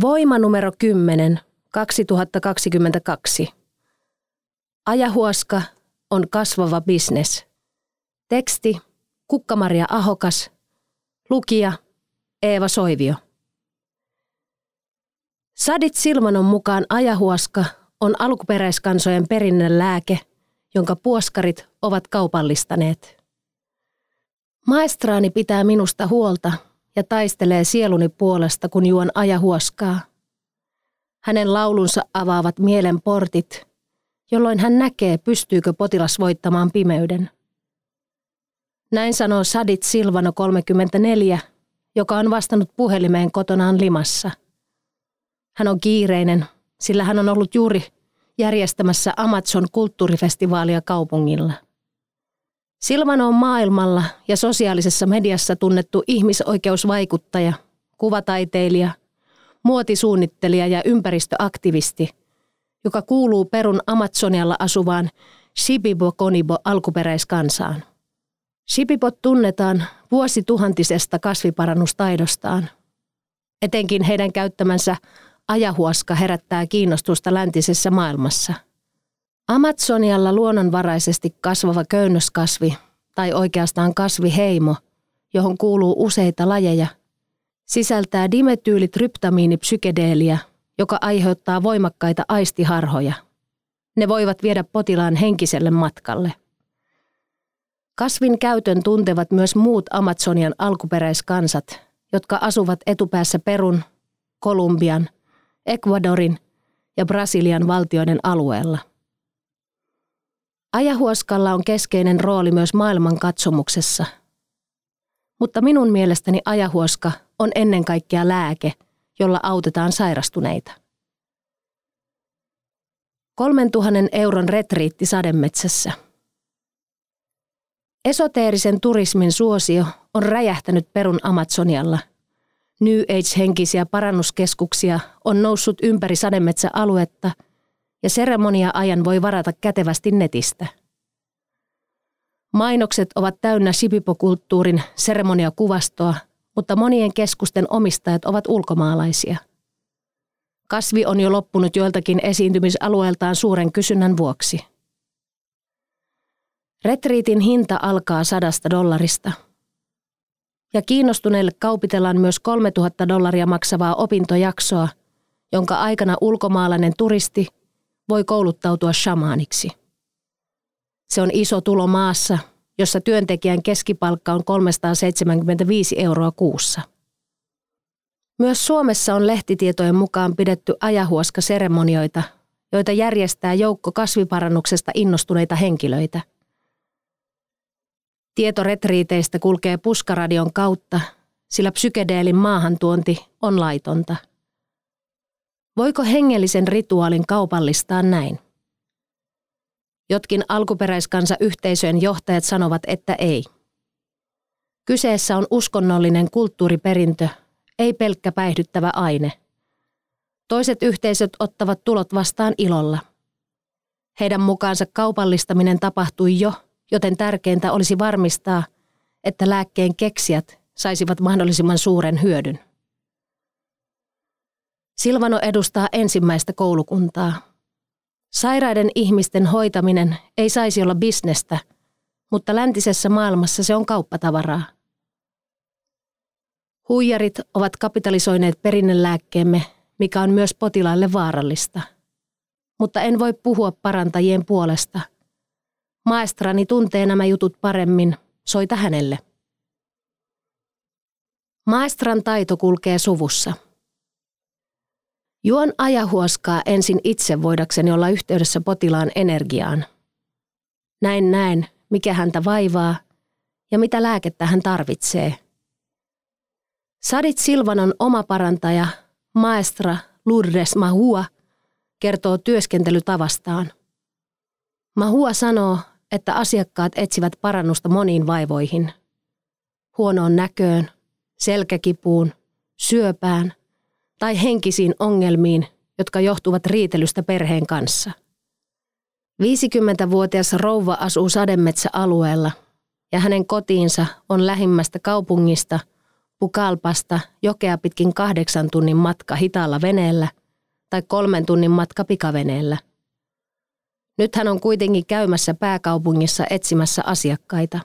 Voima numero 10, 2022. Ajahuoska on kasvava bisnes. Teksti Kukkamaria Ahokas. Lukija Eeva Soivio. Sadit Silmanon mukaan ajahuoska on alkuperäiskansojen perinnön lääke, jonka puoskarit ovat kaupallistaneet. Maestraani pitää minusta huolta ja taistelee sieluni puolesta, kun juon ajahuoskaa. Hänen laulunsa avaavat mielen portit, jolloin hän näkee, pystyykö potilas voittamaan pimeyden. Näin sanoo Sadit Silvano 34, joka on vastannut puhelimeen kotonaan Limassa. Hän on kiireinen, sillä hän on ollut juuri järjestämässä Amazon kulttuurifestivaalia kaupungilla. Silvano on maailmalla ja sosiaalisessa mediassa tunnettu ihmisoikeusvaikuttaja, kuvataiteilija, muotisuunnittelija ja ympäristöaktivisti, joka kuuluu Perun Amazonialla asuvaan Shibibo-Konibo alkuperäiskansaan. Shibibot tunnetaan vuosituhantisesta kasviparannustaidostaan. Etenkin heidän käyttämänsä ajahuoska herättää kiinnostusta läntisessä maailmassa – Amazonialla luonnonvaraisesti kasvava köynnöskasvi, tai oikeastaan kasviheimo, johon kuuluu useita lajeja, sisältää dimetyylit-ryptamiinipsykedeeliä, joka aiheuttaa voimakkaita aistiharhoja. Ne voivat viedä potilaan henkiselle matkalle. Kasvin käytön tuntevat myös muut Amazonian alkuperäiskansat, jotka asuvat etupäässä Perun, Kolumbian, Ecuadorin ja Brasilian valtioiden alueella. Ajahuoskalla on keskeinen rooli myös maailman katsomuksessa. Mutta minun mielestäni ajahuoska on ennen kaikkea lääke, jolla autetaan sairastuneita. 3000 euron retriitti sademetsässä. Esoteerisen turismin suosio on räjähtänyt Perun Amazonialla. New Age-henkisiä parannuskeskuksia on noussut ympäri sademetsäaluetta – ja seremonia-ajan voi varata kätevästi netistä. Mainokset ovat täynnä sipipokulttuurin seremoniakuvastoa, mutta monien keskusten omistajat ovat ulkomaalaisia. Kasvi on jo loppunut joiltakin esiintymisalueeltaan suuren kysynnän vuoksi. Retriitin hinta alkaa sadasta dollarista. Ja kiinnostuneille kaupitellaan myös 3000 dollaria maksavaa opintojaksoa, jonka aikana ulkomaalainen turisti – voi kouluttautua shamaaniksi. Se on iso tulo maassa, jossa työntekijän keskipalkka on 375 euroa kuussa. Myös Suomessa on lehtitietojen mukaan pidetty ajahuoska-seremonioita, joita järjestää joukko kasviparannuksesta innostuneita henkilöitä. Tieto retriiteistä kulkee puskaradion kautta, sillä psykedeelin maahantuonti on laitonta – Voiko hengellisen rituaalin kaupallistaa näin? Jotkin alkuperäiskansa yhteisöjen johtajat sanovat, että ei. Kyseessä on uskonnollinen kulttuuriperintö, ei pelkkä päihdyttävä aine. Toiset yhteisöt ottavat tulot vastaan ilolla. Heidän mukaansa kaupallistaminen tapahtui jo, joten tärkeintä olisi varmistaa, että lääkkeen keksijät saisivat mahdollisimman suuren hyödyn. Silvano edustaa ensimmäistä koulukuntaa. Sairaiden ihmisten hoitaminen ei saisi olla bisnestä, mutta läntisessä maailmassa se on kauppatavaraa. Huijarit ovat kapitalisoineet perinnelääkkeemme, mikä on myös potilaille vaarallista. Mutta en voi puhua parantajien puolesta. Maestrani tuntee nämä jutut paremmin, soita hänelle. Maestran taito kulkee suvussa – Juon ajahuoskaa ensin itse voidakseni olla yhteydessä potilaan energiaan. Näin näen, mikä häntä vaivaa ja mitä lääkettä hän tarvitsee. Sadit Silvanon oma parantaja, maestra Lourdes Mahua, kertoo työskentelytavastaan. Mahua sanoo, että asiakkaat etsivät parannusta moniin vaivoihin. Huonoon näköön, selkäkipuun, syöpään tai henkisiin ongelmiin, jotka johtuvat riitelystä perheen kanssa. 50-vuotias rouva asuu sademetsäalueella ja hänen kotiinsa on lähimmästä kaupungista Pukalpasta jokea pitkin kahdeksan tunnin matka hitaalla veneellä tai kolmen tunnin matka pikaveneellä. Nyt hän on kuitenkin käymässä pääkaupungissa etsimässä asiakkaita.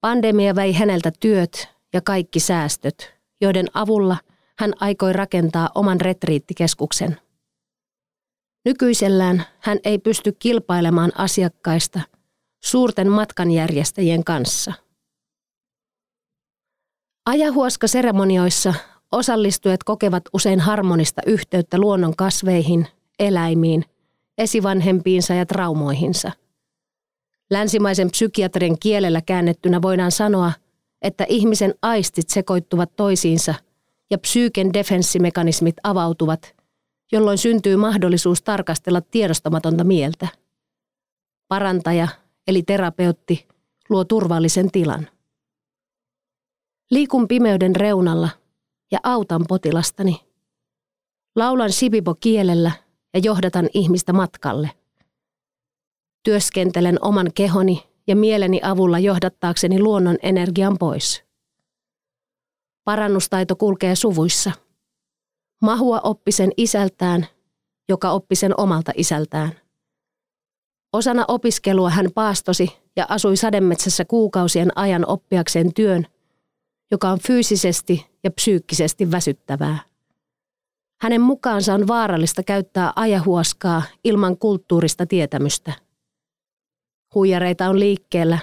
Pandemia vei häneltä työt ja kaikki säästöt, joiden avulla hän aikoi rakentaa oman retriittikeskuksen. Nykyisellään hän ei pysty kilpailemaan asiakkaista suurten matkanjärjestäjien kanssa. Ajahuoska-seremonioissa osallistujat kokevat usein harmonista yhteyttä luonnon kasveihin, eläimiin, esivanhempiinsa ja traumoihinsa. Länsimaisen psykiatrian kielellä käännettynä voidaan sanoa, että ihmisen aistit sekoittuvat toisiinsa ja psyyken defenssimekanismit avautuvat, jolloin syntyy mahdollisuus tarkastella tiedostamatonta mieltä. Parantaja, eli terapeutti, luo turvallisen tilan. Liikun pimeyden reunalla ja autan potilastani. Laulan sibibo kielellä ja johdatan ihmistä matkalle. Työskentelen oman kehoni ja mieleni avulla johdattaakseni luonnon energian pois. Parannustaito kulkee suvuissa. Mahua oppi sen isältään, joka oppi sen omalta isältään. Osana opiskelua hän paastosi ja asui sademetsässä kuukausien ajan oppiakseen työn, joka on fyysisesti ja psyykkisesti väsyttävää. Hänen mukaansa on vaarallista käyttää ajahuoskaa ilman kulttuurista tietämystä. Huijareita on liikkeellä.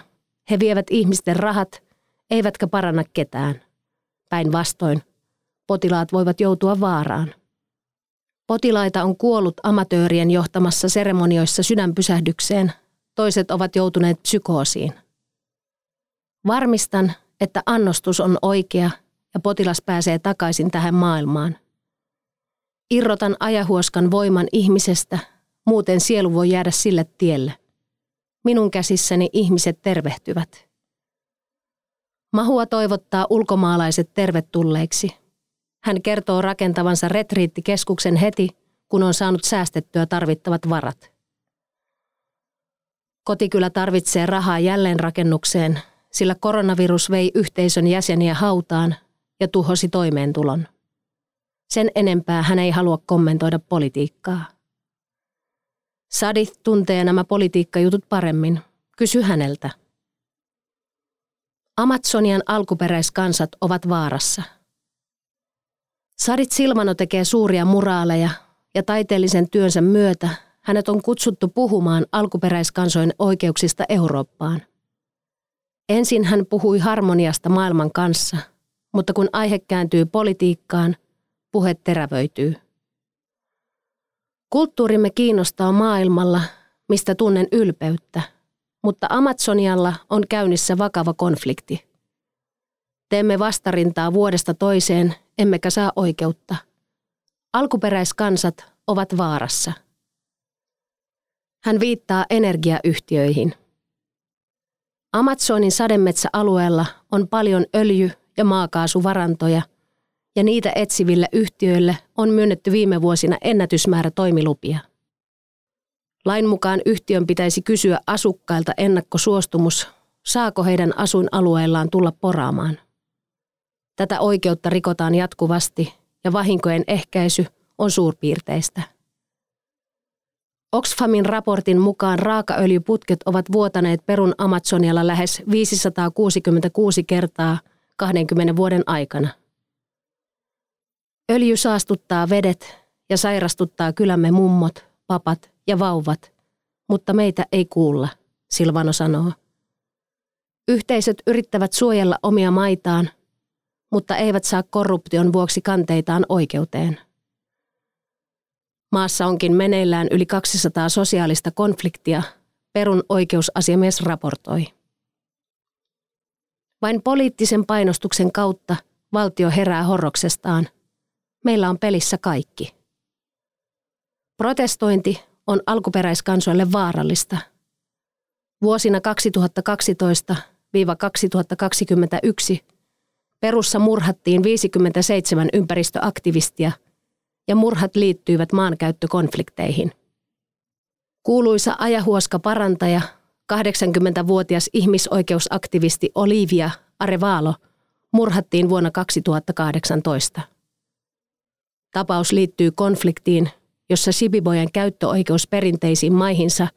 He vievät ihmisten rahat, eivätkä paranna ketään. Päinvastoin, potilaat voivat joutua vaaraan. Potilaita on kuollut amatöörien johtamassa seremonioissa sydänpysähdykseen, toiset ovat joutuneet psykoosiin. Varmistan, että annostus on oikea ja potilas pääsee takaisin tähän maailmaan. Irrotan ajahuoskan voiman ihmisestä, muuten sielu voi jäädä sille tielle. Minun käsissäni ihmiset tervehtyvät. Mahua toivottaa ulkomaalaiset tervetulleiksi. Hän kertoo rakentavansa retriittikeskuksen heti, kun on saanut säästettyä tarvittavat varat. Kotikylä tarvitsee rahaa jälleenrakennukseen, sillä koronavirus vei yhteisön jäseniä hautaan ja tuhosi toimeentulon. Sen enempää hän ei halua kommentoida politiikkaa. Sadith tuntee nämä politiikkajutut paremmin. Kysy häneltä. Amazonian alkuperäiskansat ovat vaarassa. Sadit Silmano tekee suuria muraaleja ja taiteellisen työnsä myötä hänet on kutsuttu puhumaan alkuperäiskansojen oikeuksista Eurooppaan. Ensin hän puhui harmoniasta maailman kanssa, mutta kun aihe kääntyy politiikkaan, puhe terävöityy. Kulttuurimme kiinnostaa maailmalla, mistä tunnen ylpeyttä, mutta Amazonialla on käynnissä vakava konflikti. Teemme vastarintaa vuodesta toiseen, emmekä saa oikeutta. Alkuperäiskansat ovat vaarassa. Hän viittaa energiayhtiöihin. Amazonin sademetsäalueella on paljon öljy- ja maakaasuvarantoja – ja niitä etsiville yhtiöille on myönnetty viime vuosina ennätysmäärä toimilupia. Lain mukaan yhtiön pitäisi kysyä asukkailta ennakkosuostumus, saako heidän asuinalueellaan tulla poraamaan. Tätä oikeutta rikotaan jatkuvasti ja vahinkojen ehkäisy on suurpiirteistä. Oxfamin raportin mukaan raakaöljyputket ovat vuotaneet Perun Amazonialla lähes 566 kertaa 20 vuoden aikana – Öljy saastuttaa vedet ja sairastuttaa kylämme mummot, papat ja vauvat, mutta meitä ei kuulla, Silvano sanoo. Yhteisöt yrittävät suojella omia maitaan, mutta eivät saa korruption vuoksi kanteitaan oikeuteen. Maassa onkin meneillään yli 200 sosiaalista konfliktia, Perun oikeusasiamies raportoi. Vain poliittisen painostuksen kautta valtio herää horroksestaan. Meillä on pelissä kaikki. Protestointi on alkuperäiskansoille vaarallista. Vuosina 2012-2021 Perussa murhattiin 57 ympäristöaktivistia ja murhat liittyivät maankäyttökonflikteihin. Kuuluisa ajahuoska parantaja, 80-vuotias ihmisoikeusaktivisti Olivia Arevalo murhattiin vuonna 2018. Tapaus liittyy konfliktiin, jossa Sibibojen käyttöoikeus perinteisiin maihinsa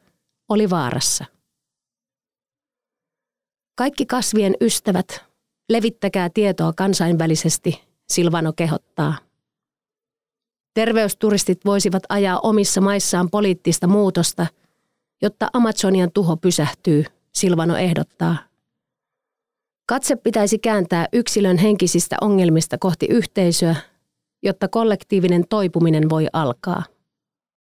oli vaarassa. Kaikki kasvien ystävät, levittäkää tietoa kansainvälisesti, Silvano kehottaa. Terveysturistit voisivat ajaa omissa maissaan poliittista muutosta, jotta Amazonian tuho pysähtyy, Silvano ehdottaa. Katse pitäisi kääntää yksilön henkisistä ongelmista kohti yhteisöä, jotta kollektiivinen toipuminen voi alkaa.